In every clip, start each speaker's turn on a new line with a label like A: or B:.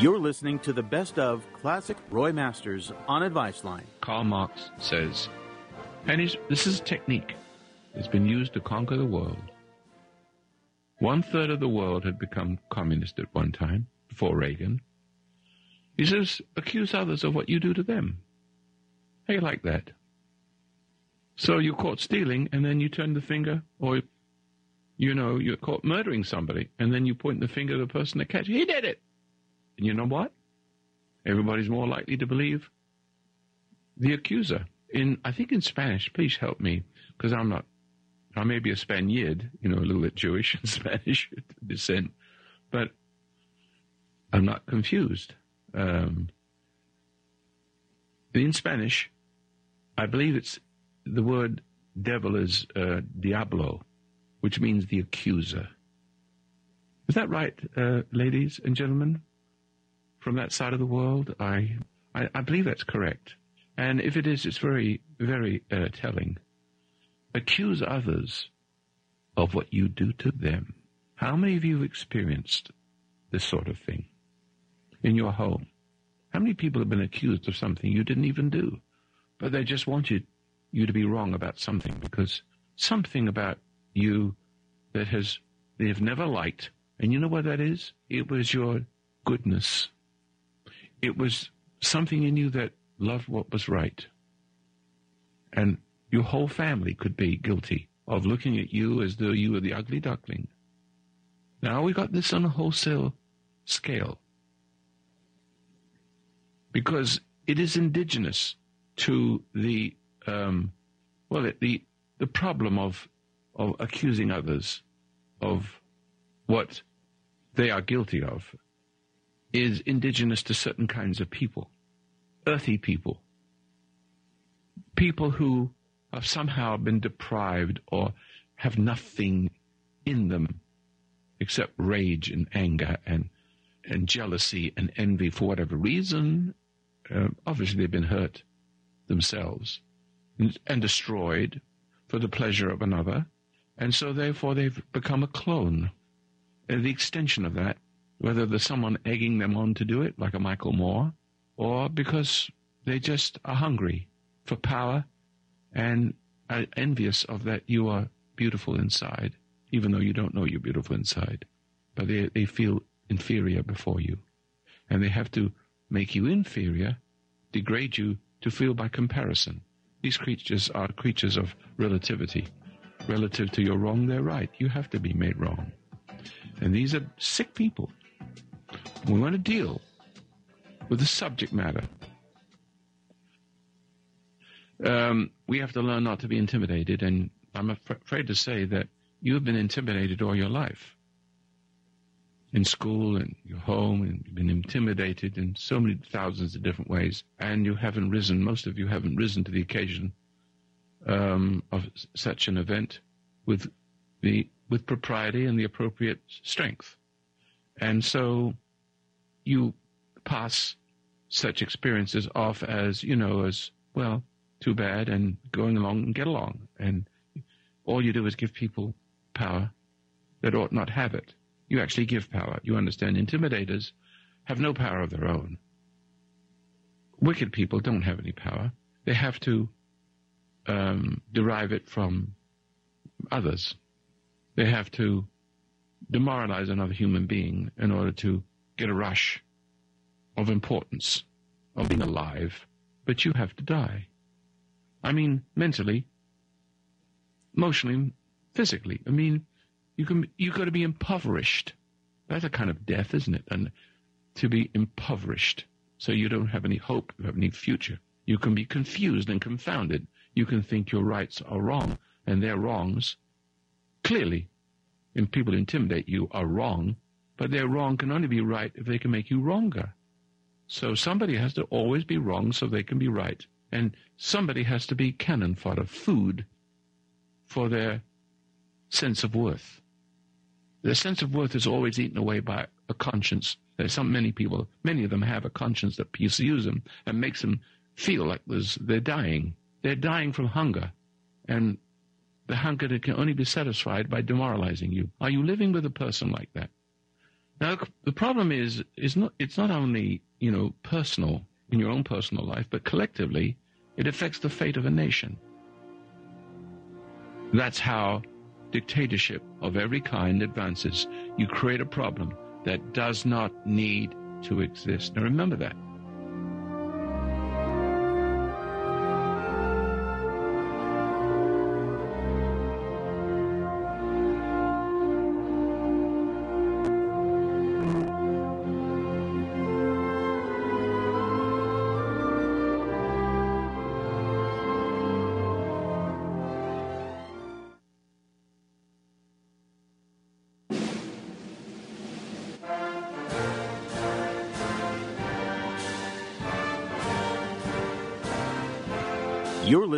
A: You're listening to the best of classic Roy Masters on Advice Line.
B: Karl Marx says, and this is a technique that's been used to conquer the world. One third of the world had become communist at one time, before Reagan. He says, accuse others of what you do to them. How you like that? So you're caught stealing, and then you turn the finger, or, you know, you're caught murdering somebody, and then you point the finger at the person that catch. He did it! And you know what? Everybody's more likely to believe the accuser. In I think in Spanish, please help me, because I'm not. I may be a Spaniard, you know, a little bit Jewish and Spanish descent, but I'm not confused. Um, in Spanish, I believe it's the word devil is uh, diablo, which means the accuser. Is that right, uh, ladies and gentlemen? From that side of the world. I, I, I believe that's correct. And if it is, it's very, very uh, telling. Accuse others of what you do to them. How many of you have experienced this sort of thing in your home? How many people have been accused of something you didn't even do, but they just wanted you to be wrong about something because something about you that has they've never liked, and you know what that is? It was your goodness it was something in you that loved what was right. And your whole family could be guilty of looking at you as though you were the ugly duckling. Now we got this on a wholesale scale because it is indigenous to the um, well the the problem of of accusing others of what they are guilty of is indigenous to certain kinds of people, earthy people, people who have somehow been deprived or have nothing in them except rage and anger and and jealousy and envy for whatever reason. Uh, obviously, they've been hurt themselves and, and destroyed for the pleasure of another, and so therefore they've become a clone. And the extension of that whether there's someone egging them on to do it, like a Michael Moore, or because they just are hungry for power and are envious of that you are beautiful inside, even though you don't know you're beautiful inside. But they, they feel inferior before you. And they have to make you inferior, degrade you to feel by comparison. These creatures are creatures of relativity. Relative to your wrong, they're right. You have to be made wrong. And these are sick people. We want to deal with the subject matter. Um, we have to learn not to be intimidated, and I'm af- afraid to say that you have been intimidated all your life. In school and your home, and you've been intimidated in so many thousands of different ways, and you haven't risen, most of you haven't risen to the occasion um, of such an event with the with propriety and the appropriate strength. And so you pass such experiences off as, you know, as, well, too bad, and going along and get along. And all you do is give people power that ought not have it. You actually give power. You understand intimidators have no power of their own. Wicked people don't have any power. They have to um, derive it from others. They have to demoralize another human being in order to get a rush of importance, of being alive, but you have to die. I mean, mentally, emotionally, physically. I mean, you can you got to be impoverished. That's a kind of death, isn't it? And to be impoverished so you don't have any hope, you have any future. You can be confused and confounded. You can think your rights are wrong and their wrongs clearly, and people intimidate you, are wrong, but their wrong can only be right if they can make you wronger. So somebody has to always be wrong so they can be right. And somebody has to be cannon fodder, food for their sense of worth. Their sense of worth is always eaten away by a conscience. There's some many people, many of them have a conscience that pursues them and makes them feel like they're dying. They're dying from hunger. And the hunger that can only be satisfied by demoralizing you. Are you living with a person like that? Now, the problem is, is not, it's not only, you know, personal in your own personal life, but collectively, it affects the fate of a nation. That's how dictatorship of every kind advances. You create a problem that does not need to exist. Now remember that.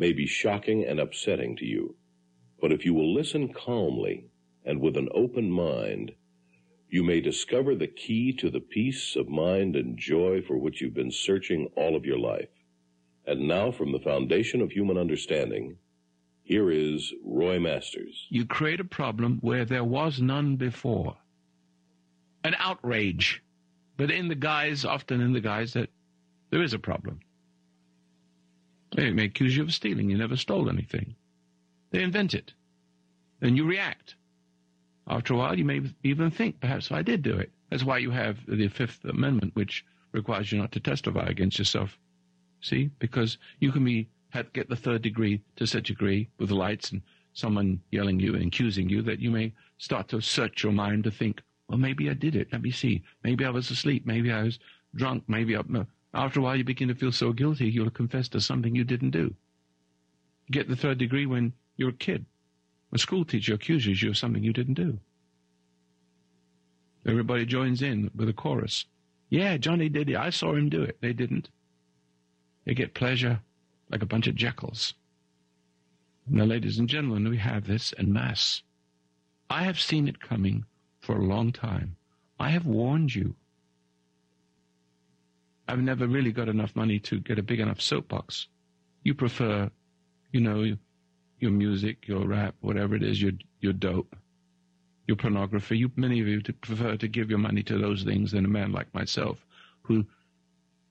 C: may be shocking and upsetting to you. But if you will listen calmly and with an open mind, you may discover the key to the peace of mind and joy for which you've been searching all of your life. And now, from the foundation of human understanding, here is Roy Masters.
B: You create a problem where there was none before. An outrage. But in the guise, often in the guise that there is a problem. They may accuse you of stealing. You never stole anything. They invent it. Then you react. After a while, you may even think, perhaps I did do it. That's why you have the Fifth Amendment, which requires you not to testify against yourself. See? Because you can be get the third degree to such a degree with lights and someone yelling you and accusing you that you may start to search your mind to think, well, maybe I did it. Let me see. Maybe I was asleep. Maybe I was drunk. Maybe I, no. After a while, you begin to feel so guilty, you'll confess to something you didn't do. You get the third degree when you're a kid. A school teacher accuses you of something you didn't do. Everybody joins in with a chorus. Yeah, Johnny did it. I saw him do it. They didn't. They get pleasure like a bunch of jackals. Now, ladies and gentlemen, we have this en masse. I have seen it coming for a long time. I have warned you. I've never really got enough money to get a big enough soapbox. You prefer, you know, your music, your rap, whatever it is, your your dope, your pornography. You many of you prefer to give your money to those things than a man like myself, who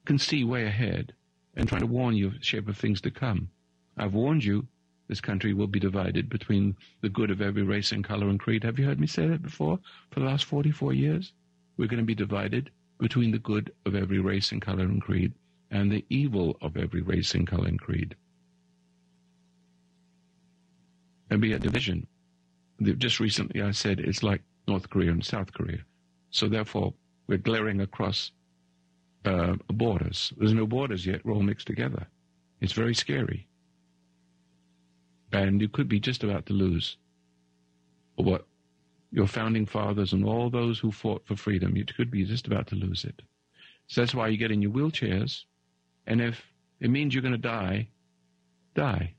B: can see way ahead and try to warn you of the shape of things to come. I've warned you. This country will be divided between the good of every race and color and creed. Have you heard me say that before? For the last 44 years, we're going to be divided between the good of every race and color and creed and the evil of every race and color and creed. There'll be a division. Just recently I said it's like North Korea and South Korea. So therefore, we're glaring across uh, borders. There's no borders yet. We're all mixed together. It's very scary. And you could be just about to lose what your founding fathers and all those who fought for freedom, you could be just about to lose it. So that's why you get in your wheelchairs, and if it means you're going to die, die.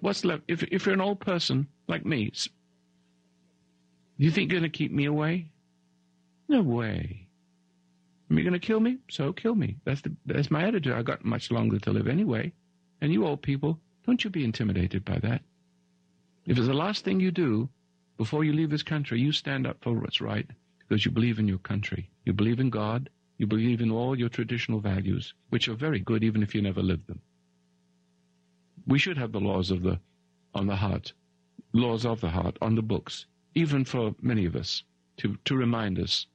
B: What's left? If, if you're an old person like me, do you think you're going to keep me away? No way. Are you going to kill me? So kill me. That's the, that's my attitude. I got much longer to live anyway. And you old people, don't you be intimidated by that. If it's the last thing you do before you leave this country, you stand up for what's right. because you believe in your country. You believe in God. You believe in all your traditional values, which are very good even if you never lived them. We should have the laws of the on the heart, laws of the heart on the books, even for many of us, to, to remind us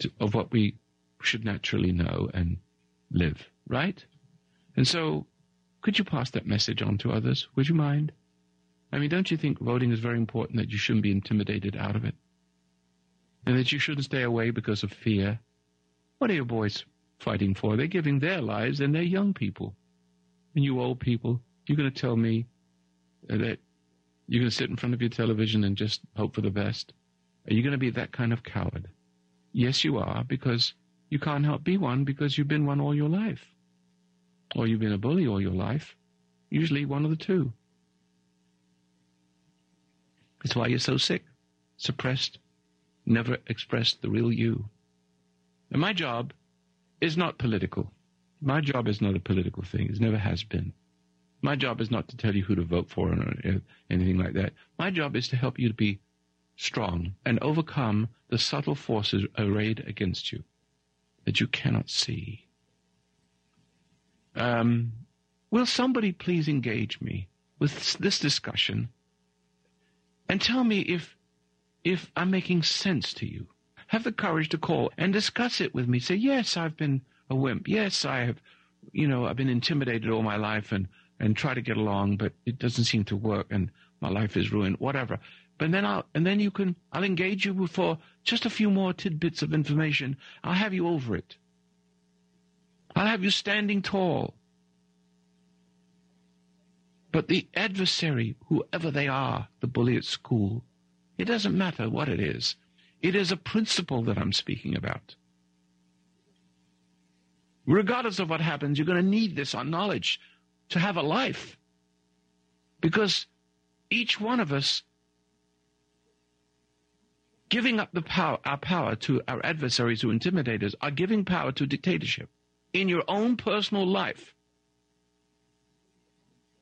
B: to, of what we should naturally know and live, right? And so, could you pass that message on to others? Would you mind? I mean, don't you think voting is very important that you shouldn't be intimidated out of it? And that you shouldn't stay away because of fear? What are your boys fighting for? They're giving their lives and they're young people. And you old people, you're going to tell me uh, that you're going to sit in front of your television and just hope for the best? Are you going to be that kind of coward? Yes, you are, because you can't help be one because you've been one all your life. Or you've been a bully all your life. Usually one of the two. It's why you're so sick, suppressed, never expressed the real you. And my job is not political. My job is not a political thing. It never has been. My job is not to tell you who to vote for or anything like that. My job is to help you to be strong and overcome the subtle forces arrayed against you that you cannot see. Um, will somebody please engage me with this discussion and tell me if if I'm making sense to you? Have the courage to call and discuss it with me. Say, yes, I've been a wimp. Yes, I have, you know, I've been intimidated all my life and and try to get along, but it doesn't seem to work, and my life is ruined. Whatever. But then I'll and then you can I'll engage you for just a few more tidbits of information. I'll have you over it. I'll have you standing tall. But the adversary, whoever they are, the bully at school, it doesn't matter what it is. It is a principle that I'm speaking about. Regardless of what happens, you're going to need this on knowledge to have a life. Because each one of us giving up the power, our power to our adversaries who intimidate us are giving power to dictatorship in your own personal life.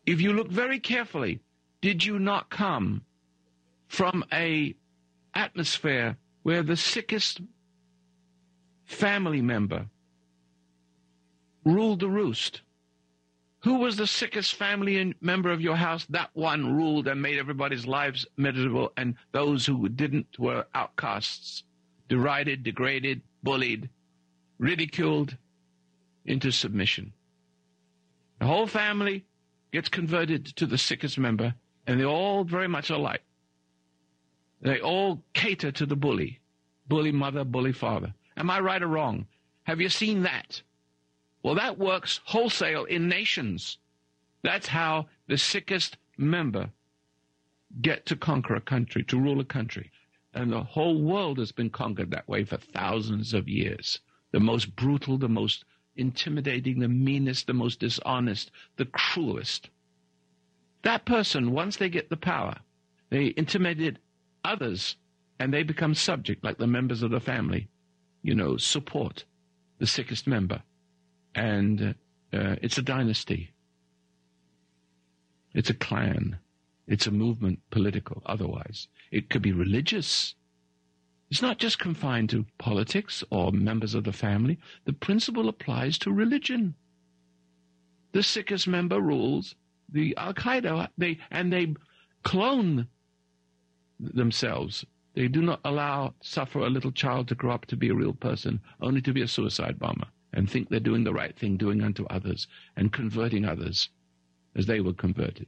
B: If you look very carefully, did you not come from a atmosphere where the sickest family member ruled the roost? Who was the sickest family member of your house? That one ruled and made everybody's lives miserable, and those who didn't were outcasts, derided, degraded, bullied, ridiculed into submission. The whole family gets converted to the sickest member, and they're all very much alike. They all cater to the bully. Bully mother, bully father. Am I right or wrong? Have you seen that? Well, that works wholesale in nations. That's how the sickest member get to conquer a country, to rule a country. And the whole world has been conquered that way for thousands of years. The most brutal, the most intimidating, the meanest, the most dishonest, the cruelest. That person, once they get the power, they intimidate others and they become subject, like the members of the family, you know, support the sickest member and uh, it's a dynasty. It's a clan. It's a movement, political, otherwise. It could be religious. It's not just confined to politics or members of the family. The principle applies to religion. The sickest member rules the Al Qaeda, they and they clone themselves. They do not allow suffer a little child to grow up to be a real person, only to be a suicide bomber and think they're doing the right thing, doing unto others, and converting others as they were converted,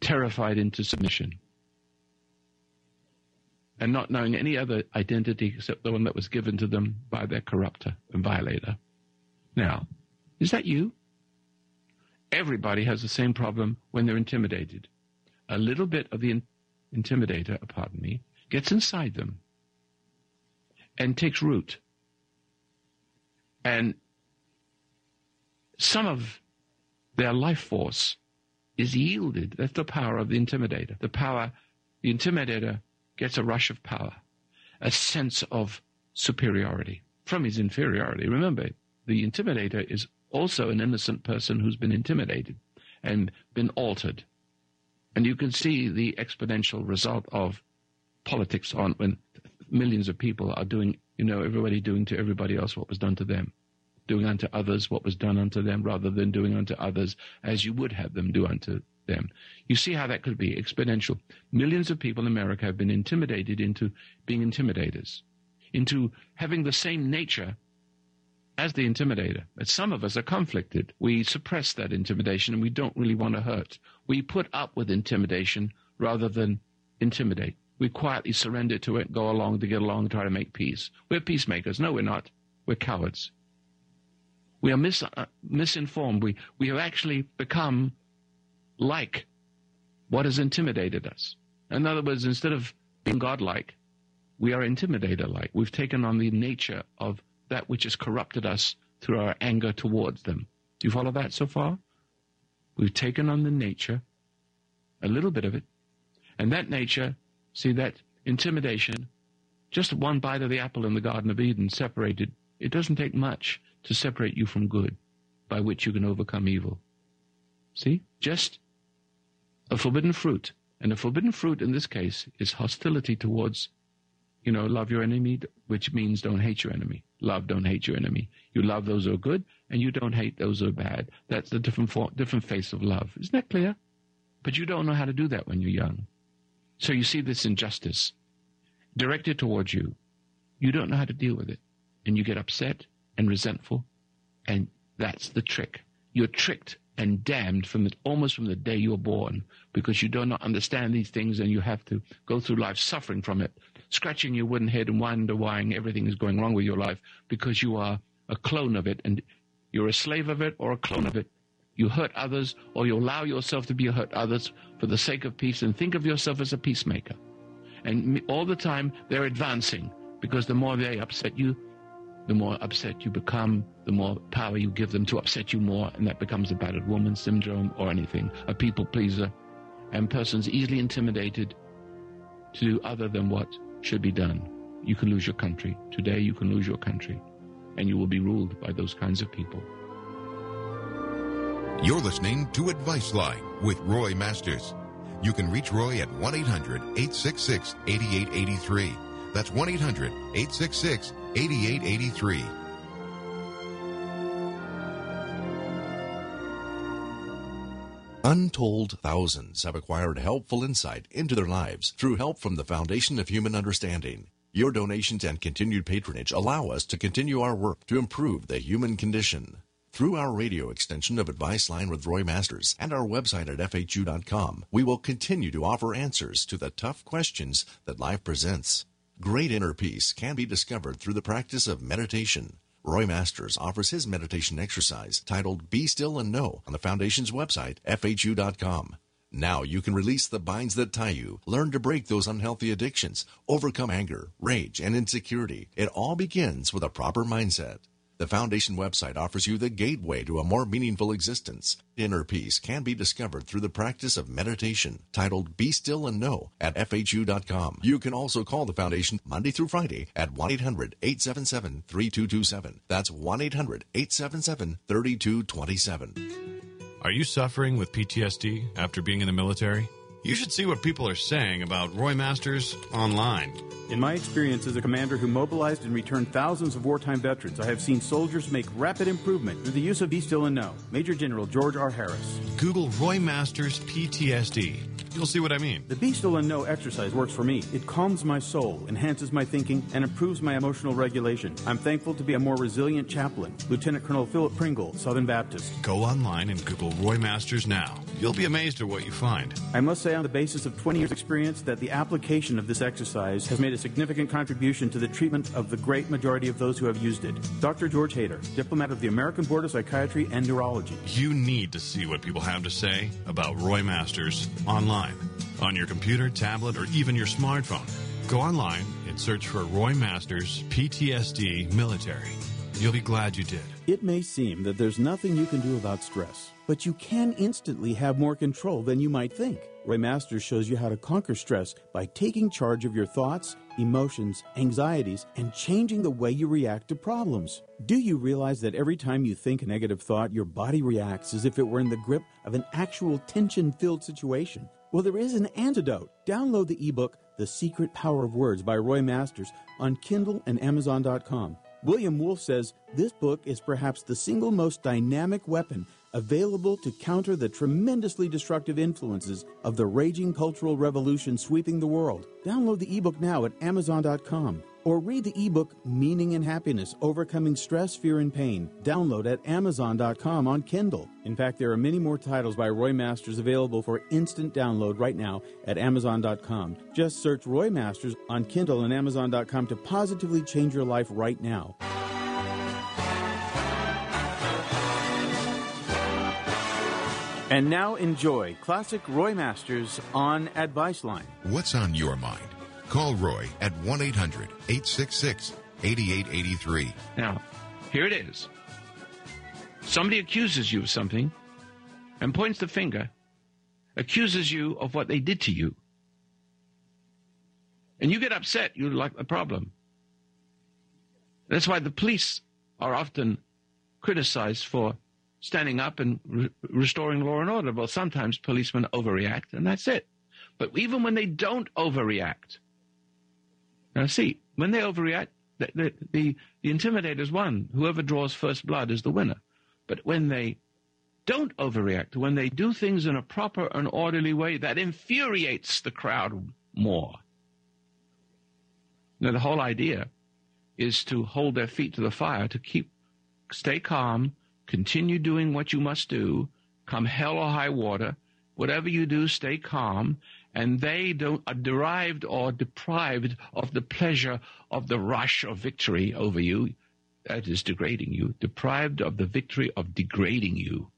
B: terrified into submission, and not knowing any other identity except the one that was given to them by their corrupter and violator. Now, is that you? Everybody has the same problem when they're intimidated. A little bit of the in- intimidator, pardon me, gets inside them and takes root and some of their life force is yielded. That's the power of the intimidator. The power, the intimidator gets a rush of power, a sense of superiority from his inferiority. Remember, the intimidator is also an innocent person who's been intimidated and been altered. And you can see the exponential result of politics on when millions of people are doing, you know, everybody doing to everybody else what was done to them, doing unto others what was done unto them, rather than doing unto others as you would have them do unto them. You see how that could be exponential. Millions of people in America have been intimidated into being intimidators, into having the same nature as the intimidator. But some of us are conflicted. We suppress that intimidation and we don't really want to hurt. We put up with intimidation rather than intimidate. We quietly surrender to it, go along to get along, try to make peace. We're peacemakers. No, we're not. We're cowards. We are mis- uh, misinformed. We, we have actually become like what has intimidated us. In other words, instead of being godlike, we are intimidated like. We've taken on the nature of that which has corrupted us through our anger towards them. Do you follow that so far? We've taken on the nature, a little bit of it, and that nature, see that intimidation, just one bite of the apple in the Garden of Eden separated, it doesn't take much to separate you from good, by which you can overcome evil. See? Just a forbidden fruit. And a forbidden fruit in this case is hostility towards, you know, love your enemy, which means don't hate your enemy. Love, don't hate your enemy. You love those who are good, and you don't hate those who are bad. That's the different form, different face of love. Isn't that clear? But you don't know how to do that when you're young. So you see this injustice directed towards you. You don't know how to deal with it. And you get upset and resentful. And that's the trick. You're tricked and damned from the, almost from the day you're born because you do not understand these things and you have to go through life suffering from it, scratching your wooden head and wonder why everything is going wrong with your life because you are a clone of it and you're a slave of it or a clone of it. You hurt others or you allow yourself to be hurt others for the sake of peace and think of yourself as a peacemaker. And all the time they're advancing because the more they upset you, the more upset you become, the more power you give them to upset you more, and that becomes a battered woman syndrome or anything, a people pleaser, and persons easily intimidated to do other than what should be done. You can lose your country. Today you can lose your country, and you will be ruled by those kinds of people.
D: You're listening to Advice Line with Roy Masters. You can reach Roy at 1 800 866 8883. That's 1 800 866 8883.
E: Untold thousands have acquired helpful insight into their lives through help from the Foundation of Human Understanding. Your donations and continued patronage allow us to continue our work to improve the human condition. Through our radio extension of Advice Line with Roy Masters and our website at FHU.com, we will continue to offer answers to the tough questions that life presents. Great inner peace can be discovered through the practice of meditation. Roy Masters offers his meditation exercise titled Be Still and Know on the Foundation's website, FHU.com. Now you can release the binds that tie you, learn to break those unhealthy addictions, overcome anger, rage, and insecurity. It all begins with a proper mindset. The Foundation website offers you the gateway to a more meaningful existence. Inner peace can be discovered through the practice of meditation, titled Be Still and Know at FHU.com. You can also call the Foundation Monday through Friday at 1 800 877 3227. That's 1 800 877 3227.
F: Are you suffering with PTSD after being in the military? You should see what people are saying about Roy Masters online.
A: In my experience as a commander who mobilized and returned thousands of wartime veterans, I have seen soldiers make rapid improvement through the use of Be Still and Know. Major General George R. Harris.
F: Google Roy Masters PTSD. You'll see what I mean.
A: The Be Still and Know exercise works for me. It calms my soul, enhances my thinking, and improves my emotional regulation. I'm thankful to be a more resilient chaplain. Lieutenant Colonel Philip Pringle, Southern Baptist.
F: Go online and Google Roy Masters now. You'll be amazed at what you find.
A: I must say, on the basis of 20 years' experience, that the application of this exercise has made a significant contribution to the treatment of the great majority of those who have used it. Dr. George Hader, diplomat of the American Board of Psychiatry and Neurology.
F: You need to see what people have to say about Roy Masters online, on your computer, tablet, or even your smartphone. Go online and search for Roy Masters PTSD Military. You'll be glad you did.
A: It may seem that there's nothing you can do about stress, but you can instantly have more control than you might think. Roy Masters shows you how to conquer stress by taking charge of your thoughts, emotions, anxieties, and changing the way you react to problems. Do you realize that every time you think a negative thought, your body reacts as if it were in the grip of an actual tension filled situation? Well, there is an antidote. Download the ebook, The Secret Power of Words by Roy Masters on Kindle and Amazon.com. William Wolfe says this book is perhaps the single most dynamic weapon available to counter the tremendously destructive influences of the raging cultural revolution sweeping the world. Download the ebook now at Amazon.com or read the ebook Meaning and Happiness Overcoming Stress, Fear, and Pain. Download at Amazon.com on Kindle. In fact, there are many more titles by Roy Masters available for instant download right now at Amazon.com. Just search Roy Masters on Kindle and Amazon.com to positively change your life right now. And now enjoy classic Roy Masters on Advice Line.
D: What's on your mind? Call Roy at 1 800 866 8883.
B: Now, here it is. Somebody accuses you of something and points the finger, accuses you of what they did to you. And you get upset, you like the problem. That's why the police are often criticized for standing up and re- restoring law and order. Well, sometimes policemen overreact, and that's it. But even when they don't overreact, now see, when they overreact, the, the, the, the intimidators won. Whoever draws first blood is the winner. But when they don't overreact, when they do things in a proper and orderly way, that infuriates the crowd more. Now, the whole idea is to hold their feet to the fire, to keep, stay calm, Continue doing what you must do, come hell or high water. Whatever you do, stay calm. And they don't, are derived or deprived of the pleasure of the rush of victory over you. That is degrading you. Deprived of the victory of degrading you.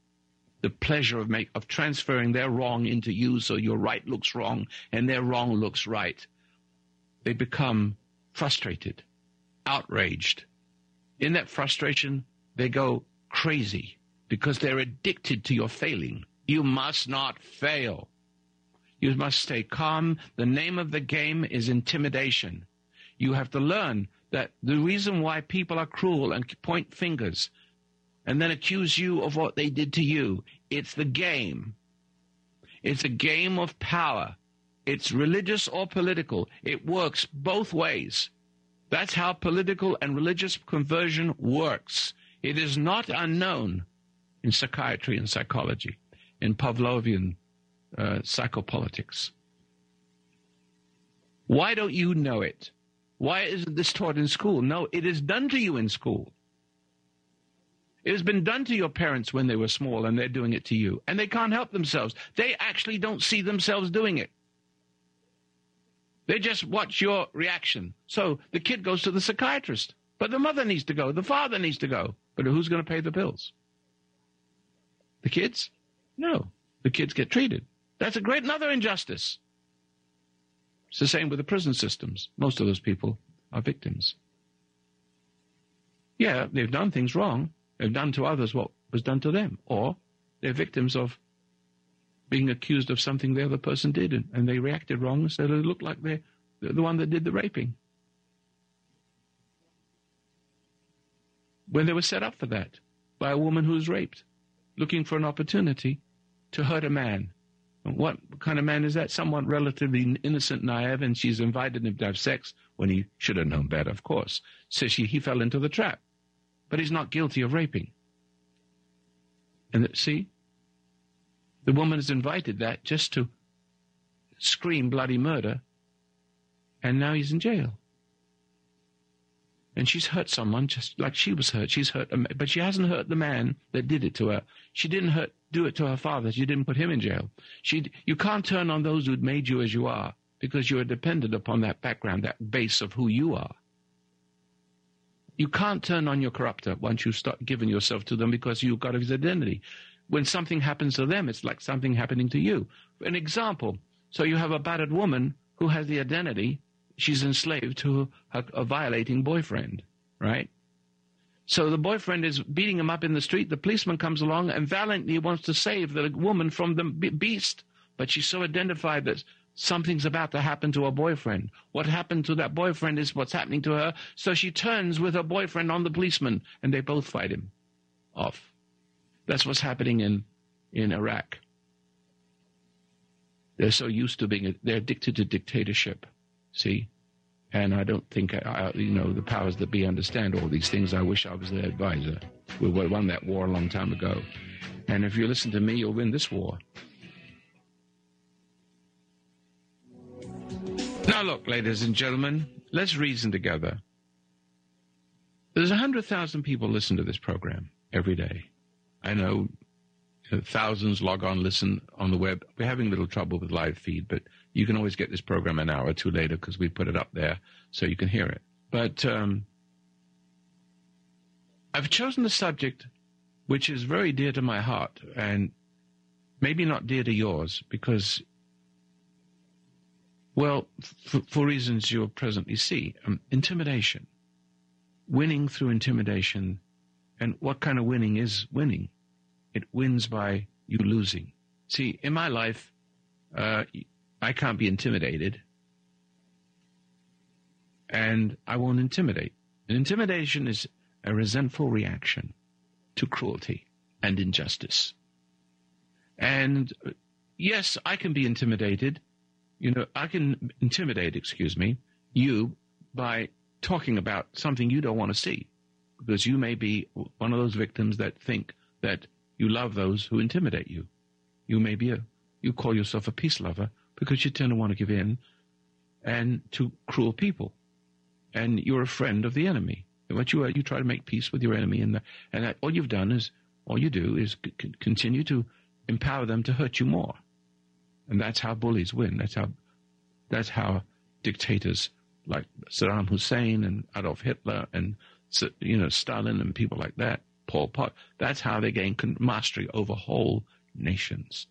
B: The pleasure of make, of transferring their wrong into you so your right looks wrong and their wrong looks right. They become frustrated, outraged. In that frustration, they go crazy because they're addicted to your failing. You must not fail. You must stay calm. The name of the game is intimidation. You have to learn that the reason why people are cruel and point fingers and then accuse you of what they did to you, it's the game. It's a game of power. It's religious or political. It works both ways. That's how political and religious conversion works. It is not unknown in psychiatry and psychology, in Pavlovian uh, psychopolitics. Why don't you know it? Why isn't this taught in school? No, it is done to you in school. It has been done to your parents when they were small and they're doing it to you. And they can't help themselves. They actually don't see themselves doing it. They just watch your reaction. So the kid goes to the psychiatrist. But the mother needs to go. The father needs to go. But who's going to pay the bills? The kids? No. The kids get treated. That's a great another injustice. It's the same with the prison systems. Most of those people are victims. Yeah, they've done things wrong. They've done to others what was done to them. Or they're victims of being accused of something the other person did and, and they reacted wrong, so they look like they're the one that did the raping. When they were set up for that by a woman who was raped, looking for an opportunity to hurt a man. And what kind of man is that? Someone relatively innocent, naive, and she's invited him to have sex when he should have known better, of course. So she, he fell into the trap. But he's not guilty of raping. And see, the woman has invited that just to scream bloody murder, and now he's in jail and she's hurt someone just like she was hurt. She's hurt, but she hasn't hurt the man that did it to her. She didn't hurt, do it to her father. She didn't put him in jail. She, you can't turn on those who made you as you are because you are dependent upon that background, that base of who you are. You can't turn on your corrupter once you start giving yourself to them because you've got his identity. When something happens to them, it's like something happening to you. An example. So you have a battered woman who has the identity she's enslaved to a, a violating boyfriend, right? So the boyfriend is beating him up in the street. The policeman comes along and valiantly wants to save the woman from the beast, but she's so identified that something's about to happen to her boyfriend. What happened to that boyfriend is what's happening to her. So she turns with her boyfriend on the policeman, and they both fight him off. That's what's happening in in Iraq. They're so used to being they're addicted to dictatorship. See? And I don't think, I, you know, the powers that be understand all these things. I wish I was their advisor. We won that war a long time ago. And if you listen to me, you'll win this war. Now, look, ladies and gentlemen, let's reason together. There's 100,000 people listen to this program every day. I know thousands log on, listen on the web. We're having a little trouble with live feed, but you can always get this program an hour or two later because we put it up there so you can hear it. But um, I've chosen a subject which is very dear to my heart and maybe not dear to yours because, well, f- for reasons you'll presently see, um, intimidation, winning through intimidation. And what kind of winning is winning? It wins by you losing. See, in my life, uh, I can't be intimidated, and I won't intimidate. And intimidation is a resentful reaction to cruelty and injustice. And yes, I can be intimidated. You know, I can intimidate, excuse me, you by talking about something you don't want to see because you may be one of those victims that think that you love those who intimidate you. You may be a, you call yourself a peace lover because you tend to want to give in and to cruel people. And you're a friend of the enemy. And what you are, you try to make peace with your enemy, and the, and that, all you've done is all you do is c- continue to empower them to hurt you more, and that's how bullies win. That's how that's how dictators like Saddam Hussein and Adolf Hitler and you know Stalin and people like that, Pol Pot. That's how they gain mastery over whole nations,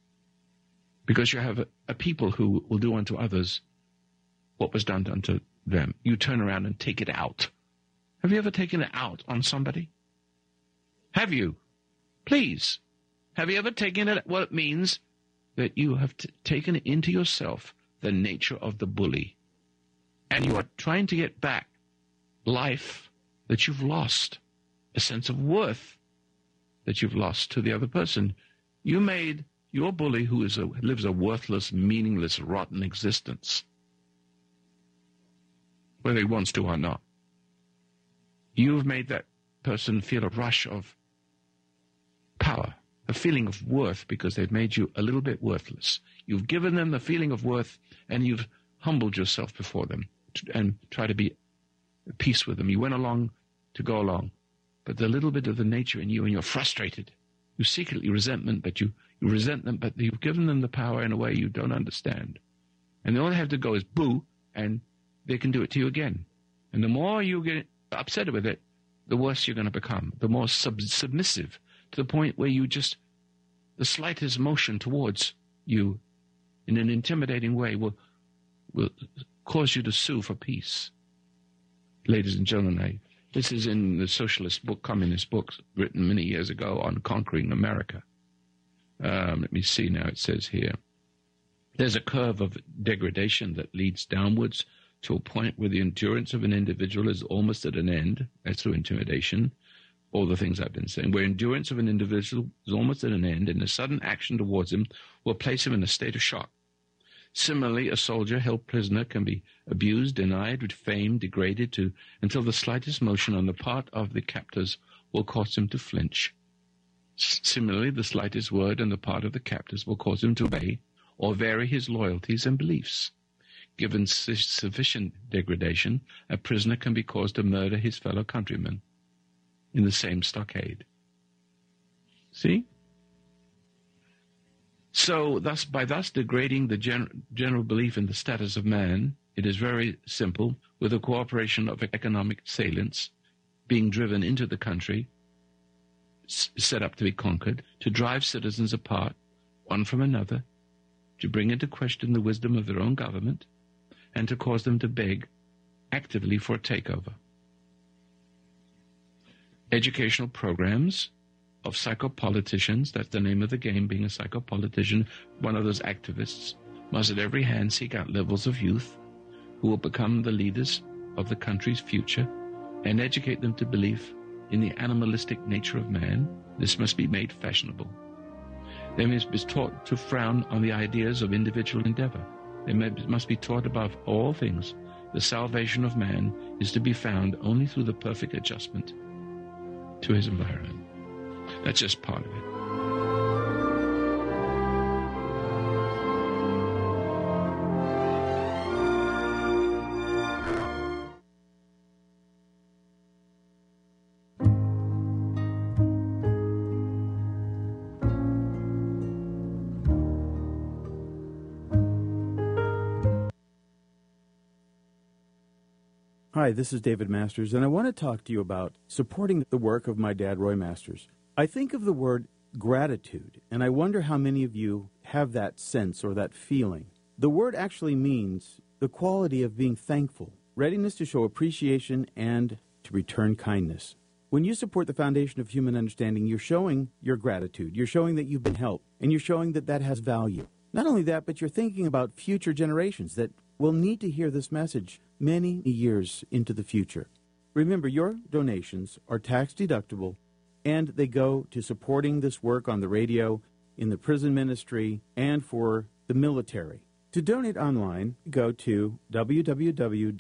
B: because you have a, people who will do unto others what was done unto them. You turn around and take it out have you ever taken it out on somebody? Have you? Please. Have you ever taken it what it means that you have t- taken into yourself the nature of the bully and you are trying to get back life that you've lost, a sense of worth that you've lost to the other person. You made your bully, who is a, lives a worthless, meaningless, rotten existence, whether he wants to or not you've made that person feel a rush of power, a feeling of worth because they've made you a little bit worthless. You've given them the feeling of worth and you've humbled yourself before them and try to be at peace with them. You went along to go along, but the little bit of the nature in you and you're frustrated. You secretly resentment, but you, you resent them, but you've given them the power in a way you don't understand. And all they have to go is boo, and they can do it to you again. And the more you get upset with it, the worse you're going to become, the more sub- submissive to the point where you just, the slightest motion towards you in an intimidating way will, will cause you to sue for peace. Ladies and gentlemen, I, this is in the socialist book, communist books written many years ago on conquering America. Um, let me see now, it says here. There's a curve of degradation that leads downwards to a point where the endurance of an individual is almost at an end, that's through intimidation, all the things I've been saying, where endurance of an individual is almost at an end, and a sudden action towards him will place him in a state of shock. Similarly, a soldier held prisoner can be abused, denied, defamed, degraded to until the slightest motion on the part of the captors will cause him to flinch. Similarly, the slightest word on the part of the captors will cause him to obey or vary his loyalties and beliefs. Given sufficient degradation, a prisoner can be caused to murder his fellow countrymen in the same stockade. See? So, thus, by thus degrading the gen- general belief in the status of man, it is very simple, with the cooperation of economic salients being driven into the country, s- set up to be conquered, to drive citizens apart, one from another, to bring into question the wisdom of their own government, and to cause them to beg actively for a takeover. Educational programs of psychopoliticians, that's the name of the game, being a psychopolitician, one of those activists, must at every hand seek out levels of youth who will become the leaders of the country's future and educate them to believe in the animalistic nature of man. This must be made fashionable. They must be taught to frown on the ideas of individual endeavor they must be taught above all things the salvation of man is to be found only through the perfect adjustment to his environment. That's just part of it.
A: Hi, this is David Masters, and I want to talk to you about supporting the work of my dad, Roy Masters. I think of the word gratitude, and I wonder how many of you have that sense or that feeling. The word actually means the quality of being thankful, readiness to show appreciation, and to return kindness. When you support the foundation of human understanding, you're showing your gratitude. You're showing that you've been helped, and you're showing that that has value. Not only that, but you're thinking about future generations that will need to hear this message many years into the future. Remember, your donations are tax deductible and they go to supporting this work on the radio, in the prison ministry, and for the military. To donate online, go to www.fhu.com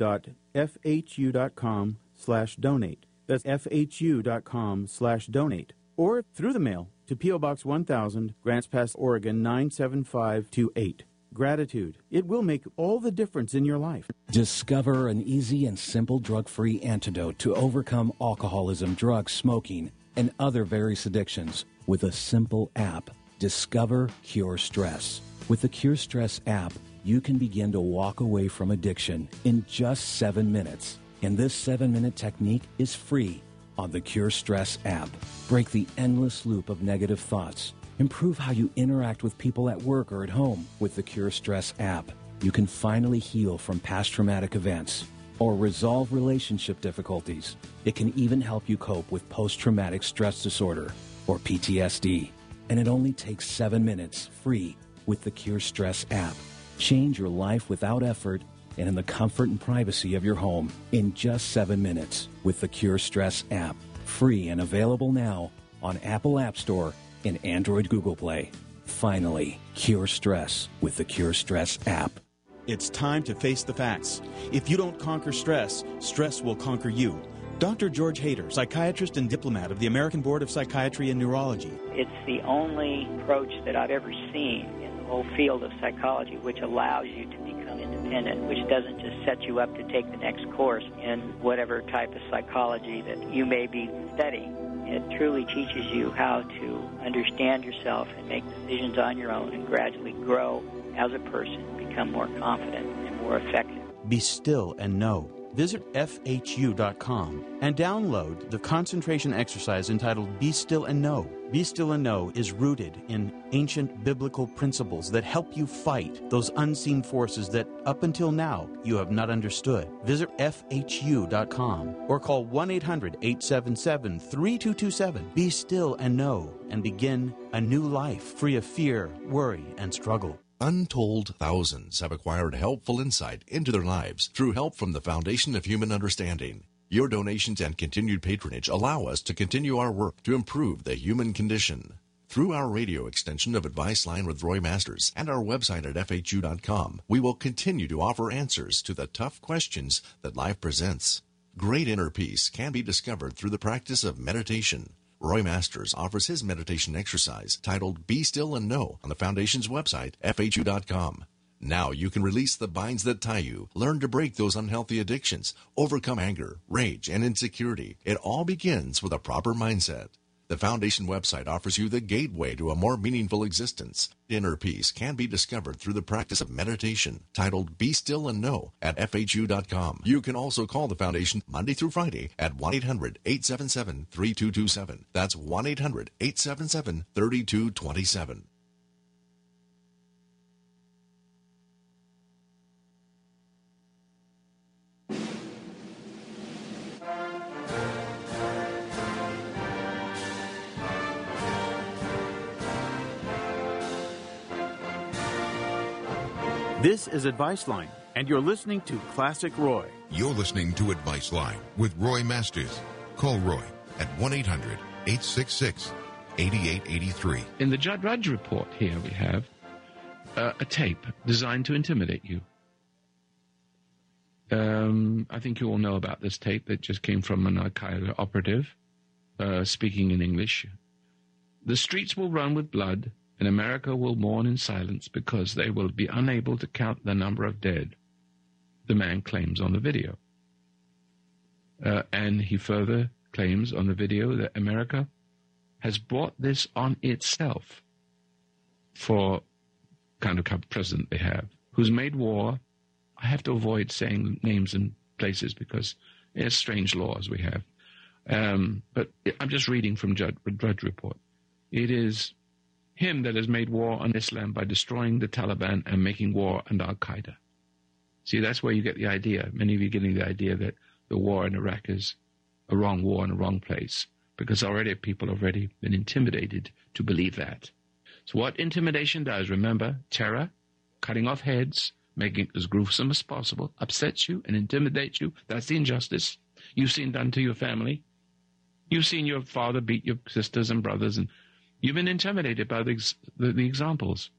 A: slash donate. That's fhu.com slash donate. Or through the mail to P.O. Box 1000, Grants Pass, Oregon 97528 gratitude. It will make all the difference in your life.
G: Discover an easy and simple drug free antidote to overcome alcoholism, drugs, smoking, and other various addictions with a simple app. Discover Cure Stress. With the Cure Stress app, you can begin to walk away from addiction in just seven minutes. And this seven minute technique is free on the Cure Stress app. Break the endless loop of negative thoughts Improve how you interact with people at work or at home with the Cure Stress app. You can finally heal from past traumatic events or resolve relationship difficulties. It can even help you cope with post traumatic stress disorder or PTSD. And it only takes seven minutes free with the Cure Stress app. Change your life without effort and in the comfort and privacy of your home in just seven minutes with the Cure Stress app. Free and available now on Apple App Store in Android Google Play. Finally, cure stress with the Cure Stress app.
A: It's time to face the facts. If you don't conquer stress, stress will conquer you. Dr. George Hader, psychiatrist and diplomat of the American Board of Psychiatry and Neurology.
H: It's the only approach that I've ever seen in the whole field of psychology which allows you to become independent, which doesn't just set you up to take the next course in whatever type of psychology that you may be studying. It truly teaches you how to understand yourself and make decisions on your own and gradually grow as a person, become more confident and more effective.
A: Be still and know Visit FHU.com and download the concentration exercise entitled Be Still and Know. Be Still and Know is rooted in ancient biblical principles that help you fight those unseen forces that up until now you have not understood. Visit FHU.com or call 1 800 877 3227. Be still and know and begin a new life free of fear, worry, and struggle.
E: Untold thousands have acquired helpful insight into their lives through help from the Foundation of Human Understanding. Your donations and continued patronage allow us to continue our work to improve the human condition. Through our radio extension of Advice Line with Roy Masters and our website at FHU.com, we will continue to offer answers to the tough questions that life presents. Great inner peace can be discovered through the practice of meditation. Roy Masters offers his meditation exercise titled Be Still and Know on the Foundation's website, FHU.com. Now you can release the binds that tie you, learn to break those unhealthy addictions, overcome anger, rage, and insecurity. It all begins with a proper mindset. The Foundation website offers you the gateway to a more meaningful existence. Inner peace can be discovered through the practice of meditation, titled Be Still and Know at FHU.com. You can also call the Foundation Monday through Friday at 1 800 877 3227. That's 1 800 877 3227.
A: This is Advice Line, and you're listening to Classic Roy.
D: You're listening to Advice Line with Roy Masters. Call Roy at 1 800 866 8883.
B: In the Drudge report here, we have uh, a tape designed to intimidate you. Um, I think you all know about this tape that just came from an Al Qaeda operative uh, speaking in English. The streets will run with blood, and America will mourn in silence because they will be unable to count the number of dead, the man claims on the video. Uh, and he further claims on the video that America has brought this on itself for kind of president they have, who's made war. I have to avoid saying names and places because it's strange laws we have. Um, but I'm just reading from Drudge, Drudge Report. It is him that has made war on Islam by destroying the Taliban and making war on Al Qaeda. See, that's where you get the idea. Many of you getting the idea that the war in Iraq is a wrong war in a wrong place because already people have already been intimidated to believe that. So what intimidation does, remember, terror, cutting off heads, making it as gruesome as possible, upsets you and intimidates you. That's the injustice you've seen done to your family. You've seen your father beat your sisters and brothers, and you've been intimidated by the, the, the examples.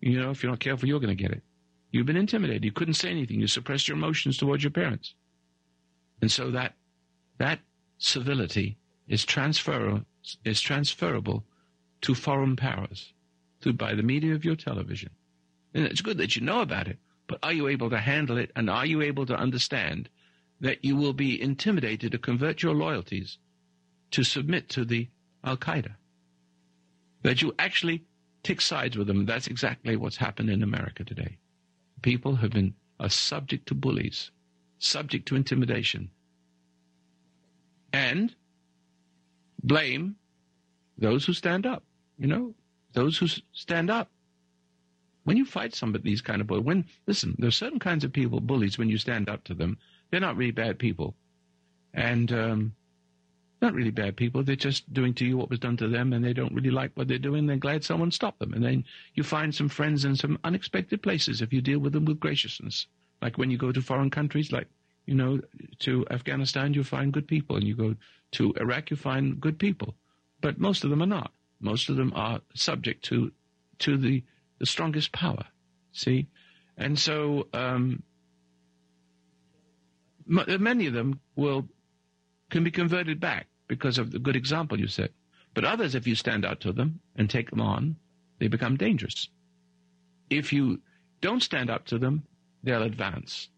B: You know, if you're not careful, you're going to get it. You've been intimidated. You couldn't say anything. You suppressed your emotions towards your parents. And so that that civility is transfer is transferable to foreign powers through by the media of your television. And it's good that you know about it, but are you able to handle it and are you able to understand that you will be intimidated to convert your loyalties to submit to the Al Qaeda? That you actually take sides with them. That's exactly what's happened in America today. People have been are subject to bullies subject to intimidation. And blame those who stand up, you know, those who stand up. When you fight somebody, these kind of bullies, when, listen, there's certain kinds of people, bullies, when you stand up to them, they're not really bad people. And, um, not really bad people. They're just doing to you what was done to them, and they don't really like what they're doing. They're glad someone stopped them. And then you find some friends in some unexpected places if you deal with them with graciousness. Like when you go to foreign countries, like, you know, to Afghanistan, you find good people. And you go to Iraq, you find good people. But most of them are not. Most of them are subject to, to the, the strongest power. See? And so, um, many of them will, can be converted back because of the good example you set. But others, if you stand out to them and take them on, they become dangerous. If you don't stand up to them, they'll advance.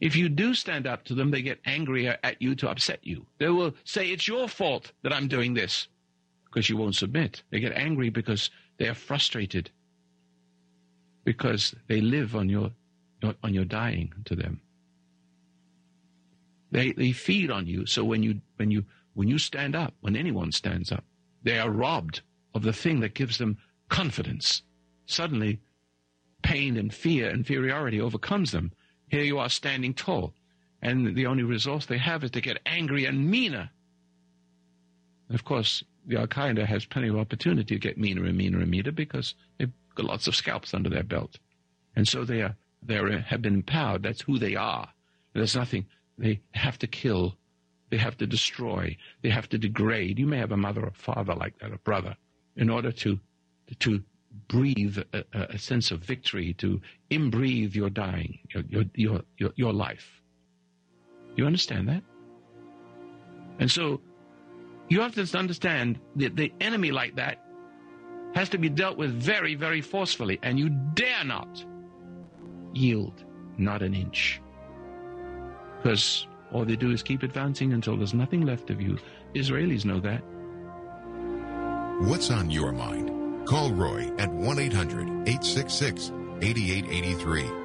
B: If you do stand up to them, they get angrier at you to upset you. They will say, It's your fault that I'm doing this because you won't submit. They get angry because they are frustrated because they live on your, on your dying to them. They, they feed on you. So when you, when you, when you stand up, when anyone stands up, they are robbed of the thing that gives them confidence. Suddenly, pain and fear, inferiority overcomes them. Here you are standing tall, and the only resource they have is to get angry and meaner. And of course, the Al Qaeda has plenty of opportunity to get meaner and meaner and meaner because they've got lots of scalps under their belt, and so they are they are, have been empowered. That's who they are. There's nothing they have to kill, they have to destroy, they have to degrade. You may have a mother or father like that, a brother, in order to to breathe a, a, sense of victory, to imbreathe your dying, your, your, your, your life. You understand that? And so you have to understand that the enemy like that has to be dealt with very, very forcefully, and you dare not yield, not an inch. Because all they do is keep advancing until there's nothing left of you. Israelis know that.
D: What's on your mind? Call Roy at 1 800 866 8883.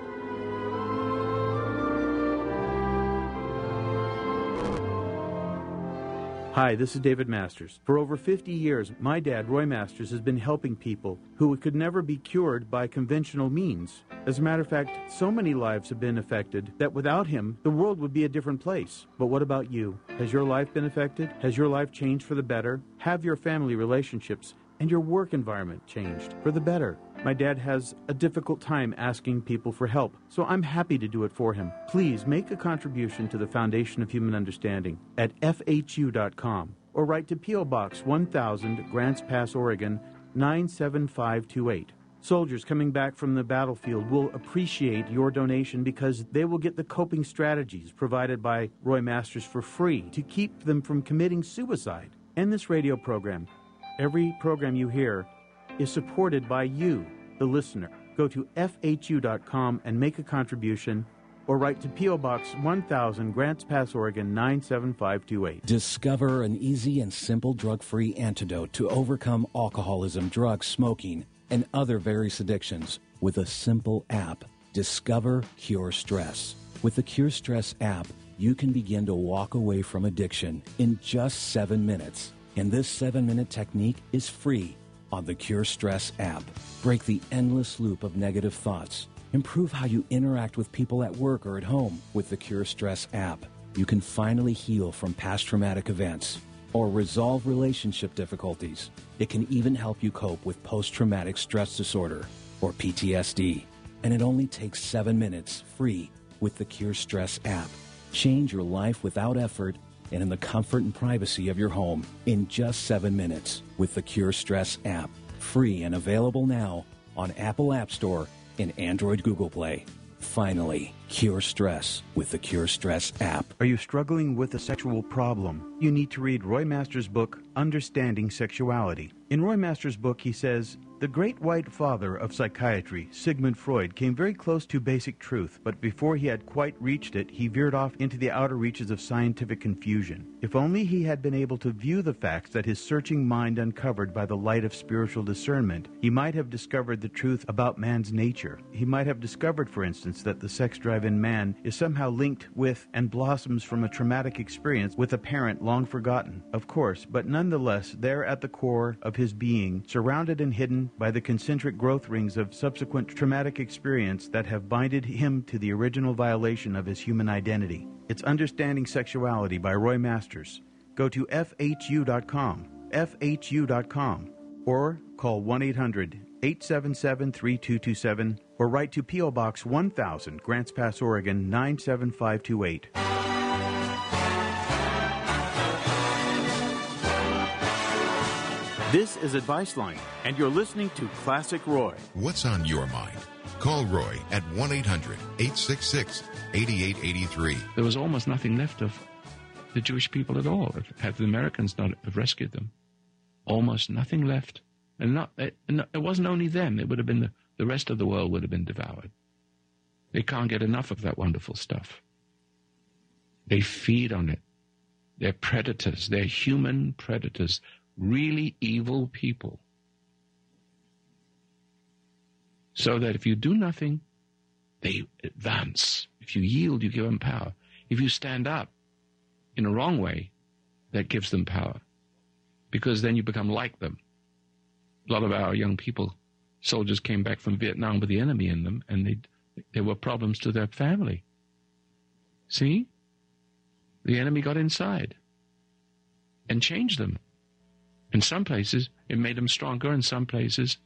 A: Hi, this is David Masters. For over 50 years, my dad, Roy Masters, has been helping people who could never be cured by conventional means. As a matter of fact, so many lives have been affected that without him, the world would be a different place. But what about you? Has your life been affected? Has your life changed for the better? Have your family relationships and your work environment changed for the better. My dad has a difficult time asking people for help, so I'm happy to do it for him. Please make a contribution to the Foundation of Human Understanding at FHU.com or write to P.O. Box 1000, Grants Pass, Oregon 97528. Soldiers coming back from the battlefield will appreciate your donation because they will get the coping strategies provided by Roy Masters for free to keep them from committing suicide. And this radio program, every program you hear, is supported by you, the listener. Go to FHU.com and make a contribution or write to P.O. Box 1000, Grants Pass, Oregon 97528.
G: Discover an easy and simple drug free antidote to overcome alcoholism, drugs, smoking, and other various addictions with a simple app. Discover Cure Stress. With the Cure Stress app, you can begin to walk away from addiction in just seven minutes. And this seven minute technique is free on the Cure Stress app. Break the endless loop of negative thoughts Improve how you interact with people at work or at home with the Cure Stress app. You can finally heal from past traumatic events or resolve relationship difficulties. It can even help you cope with post traumatic stress disorder or PTSD. And it only takes seven minutes free with the Cure Stress app. Change your life without effort and in the comfort and privacy of your home in just seven minutes with the Cure Stress app. Free and available now on Apple App Store and Android Google Play. Finally, cure stress with the Cure Stress app.
A: Are you struggling with a sexual problem? You need to read Roy Masters' book, Understanding Sexuality. In Roy Masters' book, he says, the great white father of psychiatry, Sigmund Freud, came very close to basic truth, but before he had quite reached it, he veered off into the outer reaches of scientific confusion. If only he had been able to view the facts that his searching mind uncovered by the light of spiritual discernment, he might have discovered the truth about man's nature. He might have discovered, for instance, that the sex drive in man is somehow linked with and blossoms from a traumatic experience with a parent long forgotten, of course, but nonetheless there at the core of his being, surrounded and hidden by the concentric growth rings of subsequent traumatic experience that have binded him to the original violation of his human identity. It's Understanding Sexuality by Roy Masters. Go to FHU.com, FHU.com, or call 1 800 877 3227 or write to P.O. Box 1000, Grants Pass, Oregon 97528. This is Advice Line, and you're listening to Classic Roy.
D: What's on your mind? Call Roy at 1 800 866 8883.
B: There was almost nothing left of the Jewish people at all, had the Americans not have rescued them. Almost nothing left. And not, it, it wasn't only them, it would have been the, the rest of the world would have been devoured. They can't get enough of that wonderful stuff. They feed on it. They're predators. They're human predators really evil people. So that if you do nothing, they advance. If you yield, you give them power. If you stand up in a wrong way, that gives them power. Because then you become like them. A lot of our young people, soldiers came back from Vietnam with the enemy in them, and they, there were problems to their family. See? The enemy got inside and changed them. In some places, it made them stronger. In some places,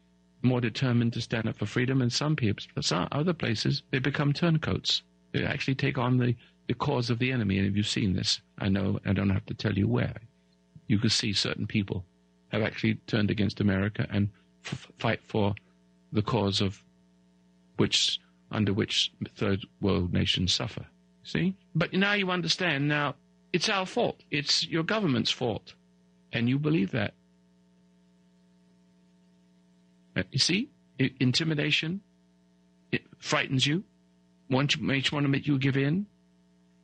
B: more determined to stand up for freedom. In some people, some other places, they become turncoats. They actually take on the, the cause of the enemy. And if you've seen this, I know I don't have to tell you where. You can see certain people have actually turned against America and f- fight for the cause of which under which third world nations suffer. See? But now you understand. Now it's our fault. It's your government's fault, and you believe that. Uh, you see, it, intimidation, it frightens you, wants, makes to make you give in,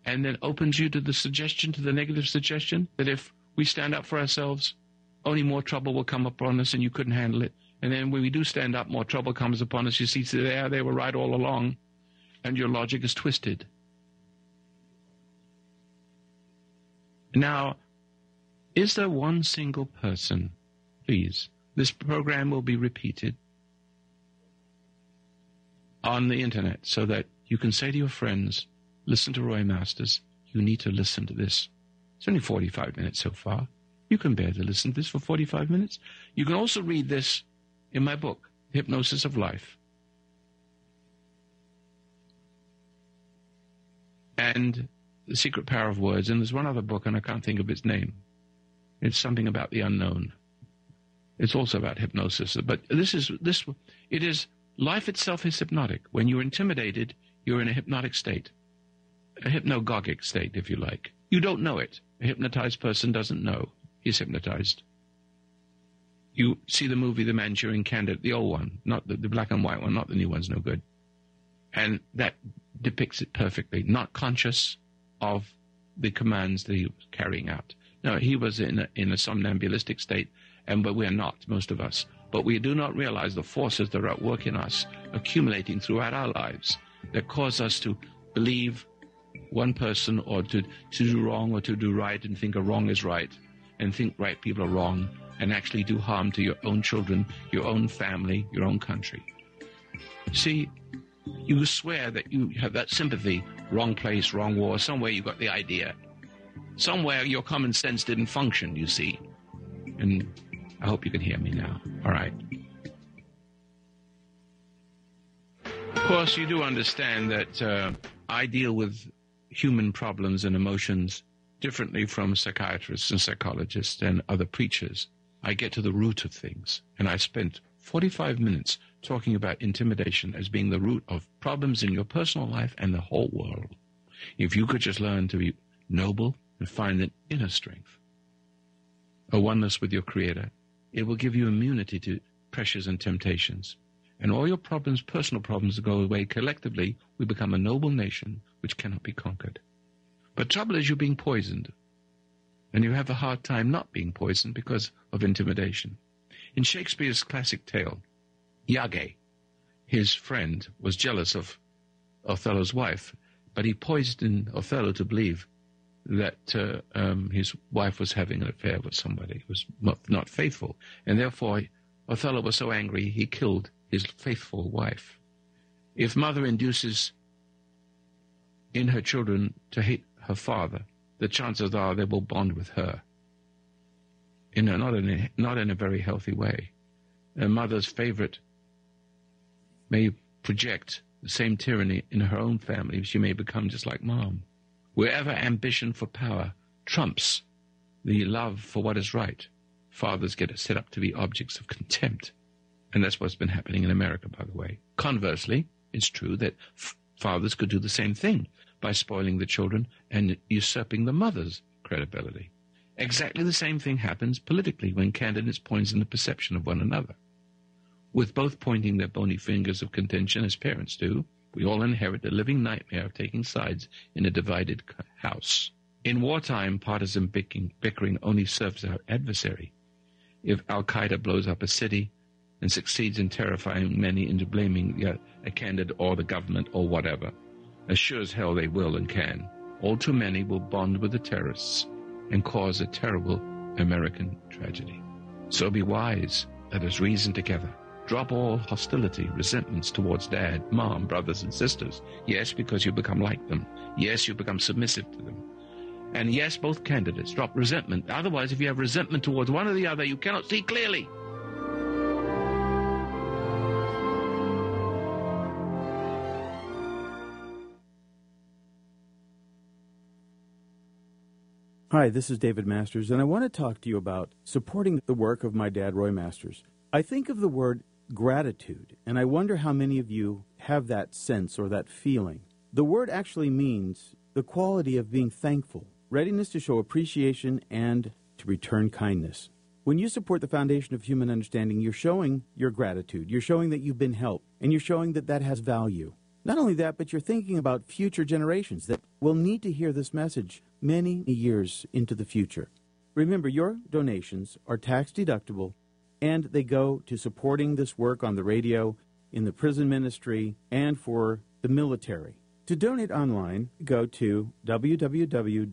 B: and then opens you to the suggestion, to the negative suggestion, that if we stand up for ourselves, only more trouble will come upon us and you couldn't handle it. And then when we do stand up, more trouble comes upon us. You see, there they were right all along, and your logic is twisted. Now, is there one single person, please, this program will be repeated on the internet so that you can say to your friends, listen to Roy Masters. You need to listen to this. It's only 45 minutes so far. You can bear to listen to this for 45 minutes. You can also read this in my book, Hypnosis of Life. And The Secret Power of Words. And there's one other book, and I can't think of its name. It's something about the unknown. It's also about hypnosis. But this is this. It is life itself is hypnotic. When you're intimidated, you're in a hypnotic state, a hypnagogic state, if you like. You don't know it. A hypnotized person doesn't know he's hypnotized. You see the movie The Manchurian Candidate, the old one, not the, the black and white one, not the new one's no good. And that depicts it perfectly, not conscious of the commands that he was carrying out. No, he was in a, in a somnambulistic state, and but we are not, most of us. But we do not realize the forces that are at work in us, accumulating throughout our lives, that cause us to believe one person or to, to do wrong or to do right and think a wrong is right and think right people are wrong and actually do harm to your own children, your own family, your own country. See, you swear that you have that sympathy, wrong place, wrong war, somewhere you got the idea. Somewhere your common sense didn't function, you see. And I hope you can hear me now. All right. Of course, you do understand that uh, I deal with human problems and emotions differently from psychiatrists and psychologists and other preachers. I get to the root of things. And I spent 45 minutes talking about intimidation as being the root of problems in your personal life and the whole world. If you could just learn to be noble and find an inner strength, a oneness with your Creator, it will give you immunity to pressures and temptations. And all your problems, personal problems, go away collectively. We become a noble nation which cannot be conquered. But trouble is you're being poisoned. And you have a hard time not being poisoned because of intimidation. In Shakespeare's classic tale, Iago, his friend, was jealous of Othello's wife, but he poisoned Othello to believe that uh, um, his wife was having an affair with somebody, who was not faithful. And therefore, Othello was so angry, he killed his faithful wife. If mother induces in her children to hate her father, the chances are they will bond with her. In a, not, in a, not in a very healthy way. A mother's favorite may project the same tyranny in her own family. She may become just like mom. Wherever ambition for power trumps the love for what is right, fathers get set up to be objects of contempt. And that's what's been happening in America, by the way. Conversely, it's true that f- fathers could do the same thing by spoiling the children and usurping the mother's credibility. Exactly the same thing happens politically when candidates poison the perception of one another. With both pointing their bony fingers of contention as parents do, we all inherit the living nightmare of taking sides in a divided house. In wartime, partisan bickering only serves our adversary. If Al Qaeda blows up a city and succeeds in terrifying many into blaming uh, a candidate or the government or whatever, as sure as hell they will and can, all too many will bond with the terrorists and cause a terrible American tragedy. So be wise. Let us reason together. Drop all hostility, resentments towards dad, mom, brothers, and sisters. Yes, because you become like them. Yes, you become submissive to them. And yes, both candidates drop resentment. Otherwise, if you have resentment towards one or the other, you cannot see clearly.
A: Hi, this is David Masters, and I want to talk to you about supporting the work of my dad, Roy Masters. I think of the word gratitude, and I wonder how many of you have that sense or that feeling. The word actually means the quality of being thankful, readiness to show appreciation, and to return kindness. When you support the foundation of human understanding, you're showing your gratitude. You're showing that you've been helped, and you're showing that that has value. Not only that, but you're thinking about future generations that will need to hear this message many years into the future. Remember, your donations are tax deductible and they go to supporting this work on the radio, in the prison ministry, and for the military. To donate online, go to www.fhu.com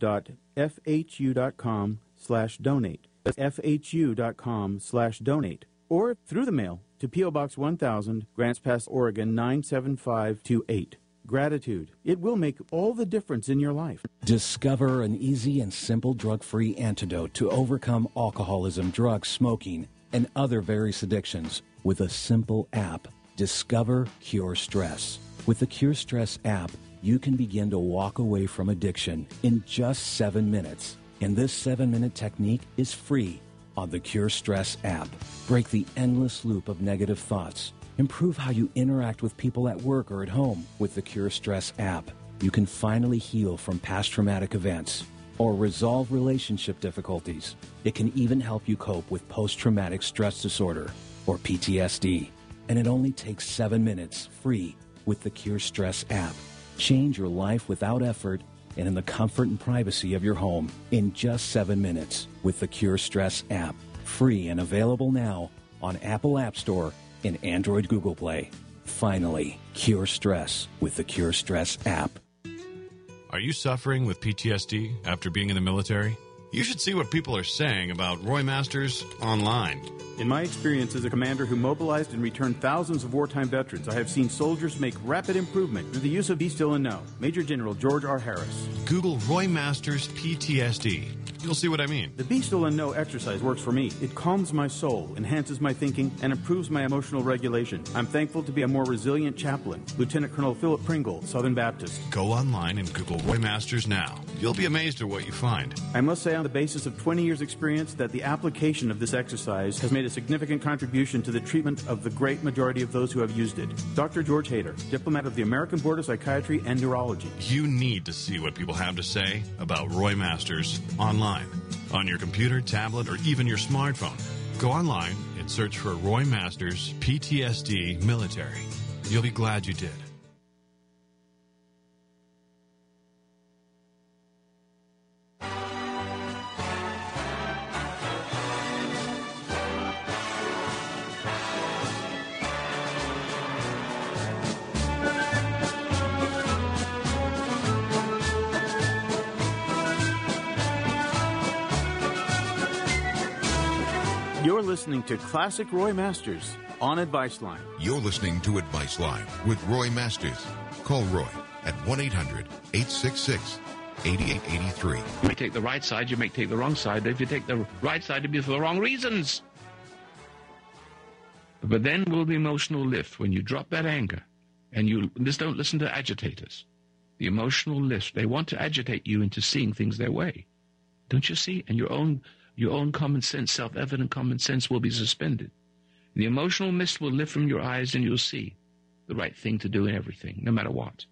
A: slash donate. That's fhu.com slash donate. Or through the mail to P.O. Box 1000, Grants Pass, Oregon 97528. Gratitude. It will make all the difference in your life.
G: Discover an easy and simple drug free antidote to overcome alcoholism, drugs, smoking, and other various addictions with a simple app. Discover Cure Stress. With the Cure Stress app, you can begin to walk away from addiction in just seven minutes. And this seven minute technique is free on the Cure Stress app. Break the endless loop of negative thoughts. Improve how you interact with people at work or at home with the Cure Stress app. You can finally heal from past traumatic events or resolve relationship difficulties. It can even help you cope with post traumatic stress disorder or PTSD. And it only takes seven minutes free with the Cure Stress app. Change your life without effort and in the comfort and privacy of your home in just seven minutes with the Cure Stress app. Free and available now on Apple App Store and Android Google Play. Finally, cure stress with the Cure Stress app.
F: Are you suffering with PTSD after being in the military? You should see what people are saying about Roy Masters online.
A: In my experience as a commander who mobilized and returned thousands of wartime veterans, I have seen soldiers make rapid improvement through the use of Be Still and Know. Major General George R. Harris.
F: Google Roy Masters PTSD. You'll see what I mean.
A: The Be Still and Know exercise works for me. It calms my soul, enhances my thinking, and improves my emotional regulation. I'm thankful to be a more resilient chaplain. Lieutenant Colonel Philip Pringle, Southern Baptist.
F: Go online and Google Roy Masters now. You'll be amazed at what you find.
A: I must say, on the basis of 20 years' experience, that the application of this exercise has made a significant contribution to the treatment of the great majority of those who have used it. Dr. George Hader, diplomat of the American Board of Psychiatry and Neurology.
F: You need to see what people have to say about Roy Masters online on your computer, tablet, or even your smartphone. Go online and search for Roy Masters PTSD Military. You'll be glad you did.
A: To Classic Roy Masters on Advice Line.
D: You're listening to Advice Line with Roy Masters. Call Roy at 1 800 866 8883.
B: You may take the right side, you may take the wrong side. If you take the right side, it'll be for the wrong reasons. But then will the emotional lift when you drop that anger and you just don't listen to agitators. The emotional lift, they want to agitate you into seeing things their way. Don't you see? And your own your own common sense, self-evident common sense will be suspended. The emotional mist will lift from your eyes and you'll see the right thing to do in everything, no matter what.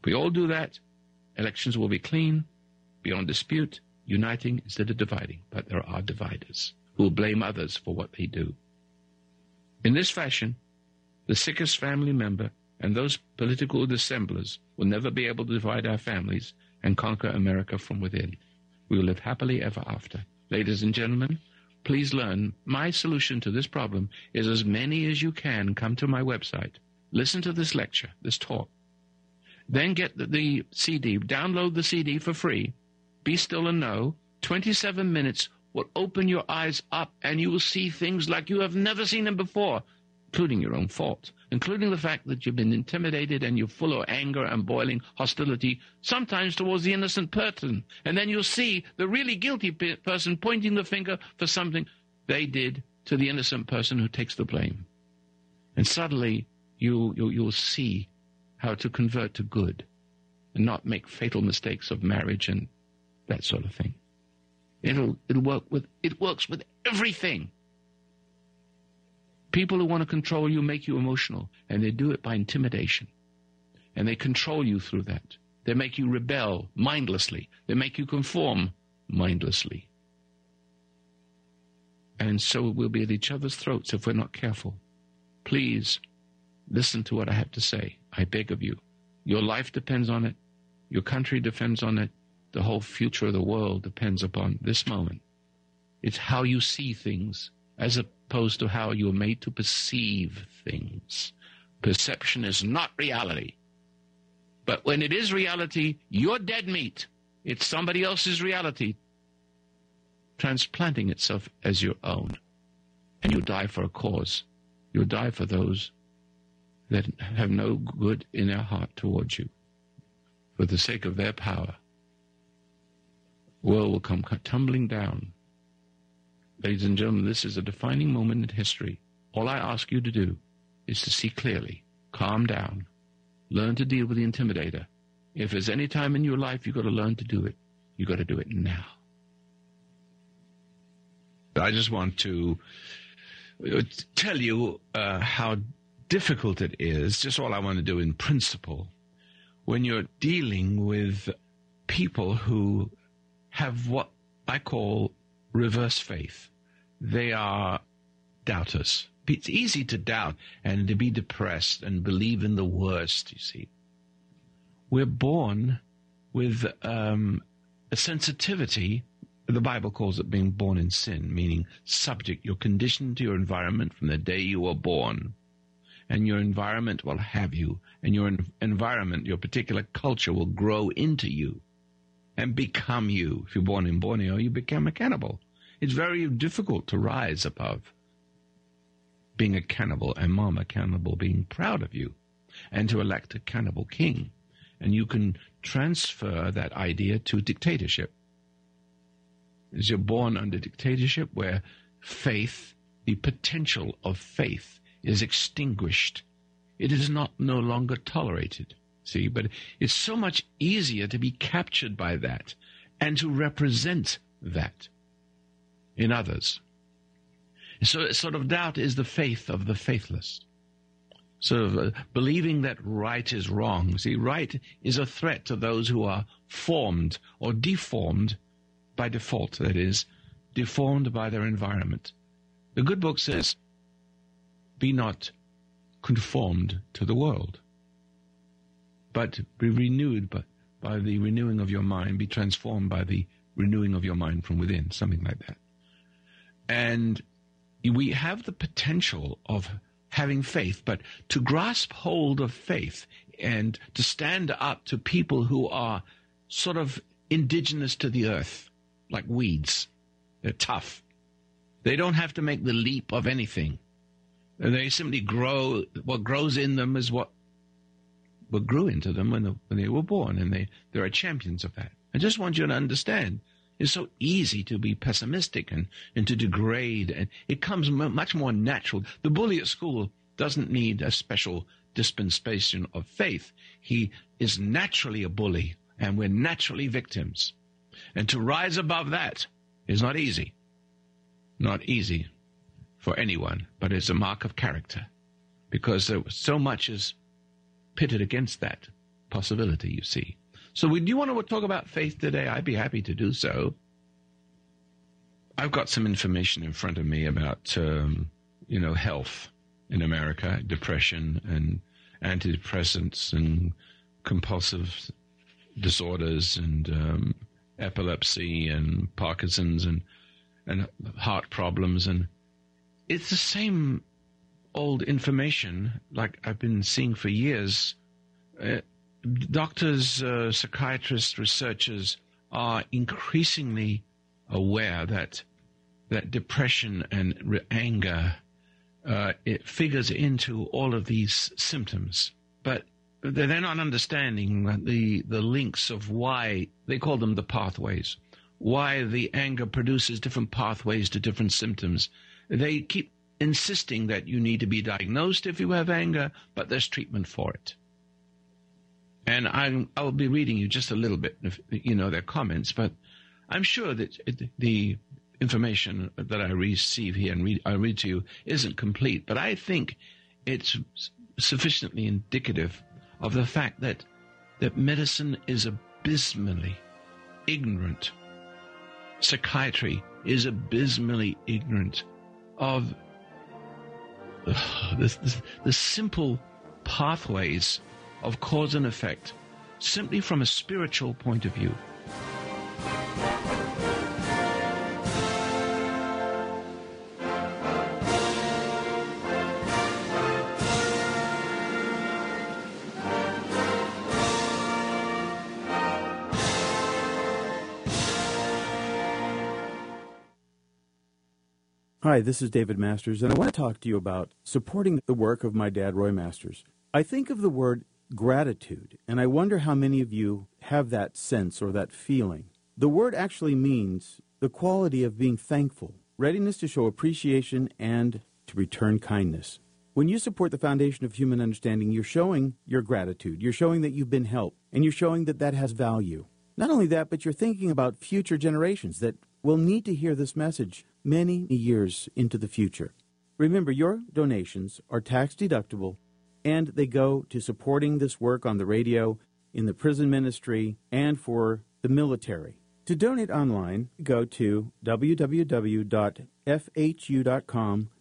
B: If we all do that, elections will be clean, beyond dispute, uniting instead of dividing. But there are dividers who will blame others for what they do. In this fashion, the sickest family member and those political dissemblers will never be able to divide our families and conquer America from within. We will live happily ever after. Ladies and gentlemen, please learn my solution to this problem is as many as you can come to my website, listen to this lecture, this talk, then get the, the CD, download the CD for free, be still and know, 27 minutes will open your eyes up and you will see things like you have never seen them before, including your own fault, including the fact that you've been intimidated and you're full of anger and boiling hostility, sometimes towards the innocent person. And then you'll see the really guilty pe- person pointing the finger for something they did to the innocent person who takes the blame. And suddenly you, you, you'll see how to convert to good and not make fatal mistakes of marriage and that sort of thing. It'll, it'll work with, it works with everything. People who want to control you make you emotional, and they do it by intimidation. And they control you through that. They make you rebel mindlessly. They make you conform mindlessly. And so we'll be at each other's throats if we're not careful. Please listen to what I have to say. I beg of you. Your life depends on it. Your country depends on it. The whole future of the world depends upon this moment. It's how you see things as opposed to how you're made to perceive things. Perception is not reality. But when it is reality, you're dead meat. It's somebody else's reality transplanting itself as your own. And you die for a cause. You'll die for those that have no good in their heart towards you. For the sake of their power, world will come tumbling down. Ladies and gentlemen, this is a defining moment in history. All I ask you to do is to see clearly, calm down, learn to deal with the intimidator. If there's any time in your life you've got to learn to do it, you've got to do it now. I just want to uh, tell you uh, how difficult it is, just all I want to do in principle, when you're dealing with people who have what I call reverse faith. They are doubters. It's easy to doubt and to be depressed and believe in the worst, you see. We're born with um, a sensitivity. The Bible calls it being born in sin, meaning subject. You're conditioned to your environment from the day you were born. And your environment will have you, and your environment, your particular culture will grow into you and become you. If you're born in Borneo, you become a cannibal. It's very difficult to rise above being a cannibal and mama cannibal being proud of you and to elect a cannibal king. And you can transfer that idea to dictatorship. As you're born under dictatorship where faith, the potential of faith, is extinguished. It is not no longer tolerated. See, but it's so much easier to be captured by that and to represent that in others. So, sort of doubt is the faith of the faithless. Sort of uh, believing that right is wrong. See, right is a threat to those who are formed or deformed by default, that is, deformed by their environment. The good book says, be not conformed to the world but be renewed by, by the renewing of your mind, be transformed by the renewing of your mind from within, something like that. And we have the potential of having faith, but to grasp hold of faith and to stand up to people who are sort of indigenous to the earth, like weeds. They're tough. They don't have to make the leap of anything. They simply grow. What grows in them is what what grew into them when, the, when they were born, and they, they are champions of that. I just want you to understand it's so easy to be pessimistic and, and to degrade, and it comes m- much more natural. The bully at school doesn't need a special dispensation of faith. He is naturally a bully, and we're naturally victims. And to rise above that is not easy. Not easy for anyone, but it's a mark of character because there was so much is pitted against that possibility, you see. So, would you want to talk about faith today? I'd be happy to do so. I've got some information in front of me about, um, you know, health in America, depression and antidepressants and compulsive disorders and um, epilepsy and Parkinson's and and heart problems and it's the same old information, like I've been seeing for years. Uh, doctors, uh, psychiatrists, researchers are increasingly aware that that depression and re- anger uh, it figures into all of these symptoms, but they're not understanding the the links of why they call them the pathways, why the anger produces different pathways to different symptoms. They keep insisting that you need to be diagnosed if you have anger, but there's treatment for it. And I'm, I'll be reading you just a little bit, of, you know, their comments, but I'm sure that the information that I receive here and read, I read to you isn't complete, but I think it's sufficiently indicative of the fact that that medicine is abysmally ignorant. Psychiatry is abysmally ignorant of this, the simple pathways of cause and effect simply from a spiritual point of view.
A: Hi, this is David Masters, and I want to talk to you about supporting the work of my dad, Roy Masters. I think of the word gratitude, and I wonder how many of you have that sense or that feeling. The word actually means the quality of being thankful, readiness to show appreciation, and to return kindness. When you support the foundation of human understanding, you're showing your gratitude. You're showing that you've been helped, and you're showing that that has value. Not only that, but you're thinking about future generations, that will need to hear this message many years into the future. Remember, your donations are tax deductible and they go to supporting this work on the radio, in the prison ministry, and for the military. To donate online, go to www.fhu.com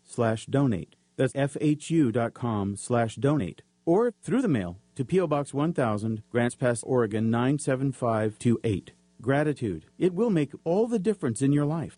A: slash donate. That's fhu.com slash donate. Or through the mail to P.O. Box 1000, Grants Pass, Oregon 97528. Gratitude. It will make all the difference in your life.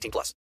I: 18 plus.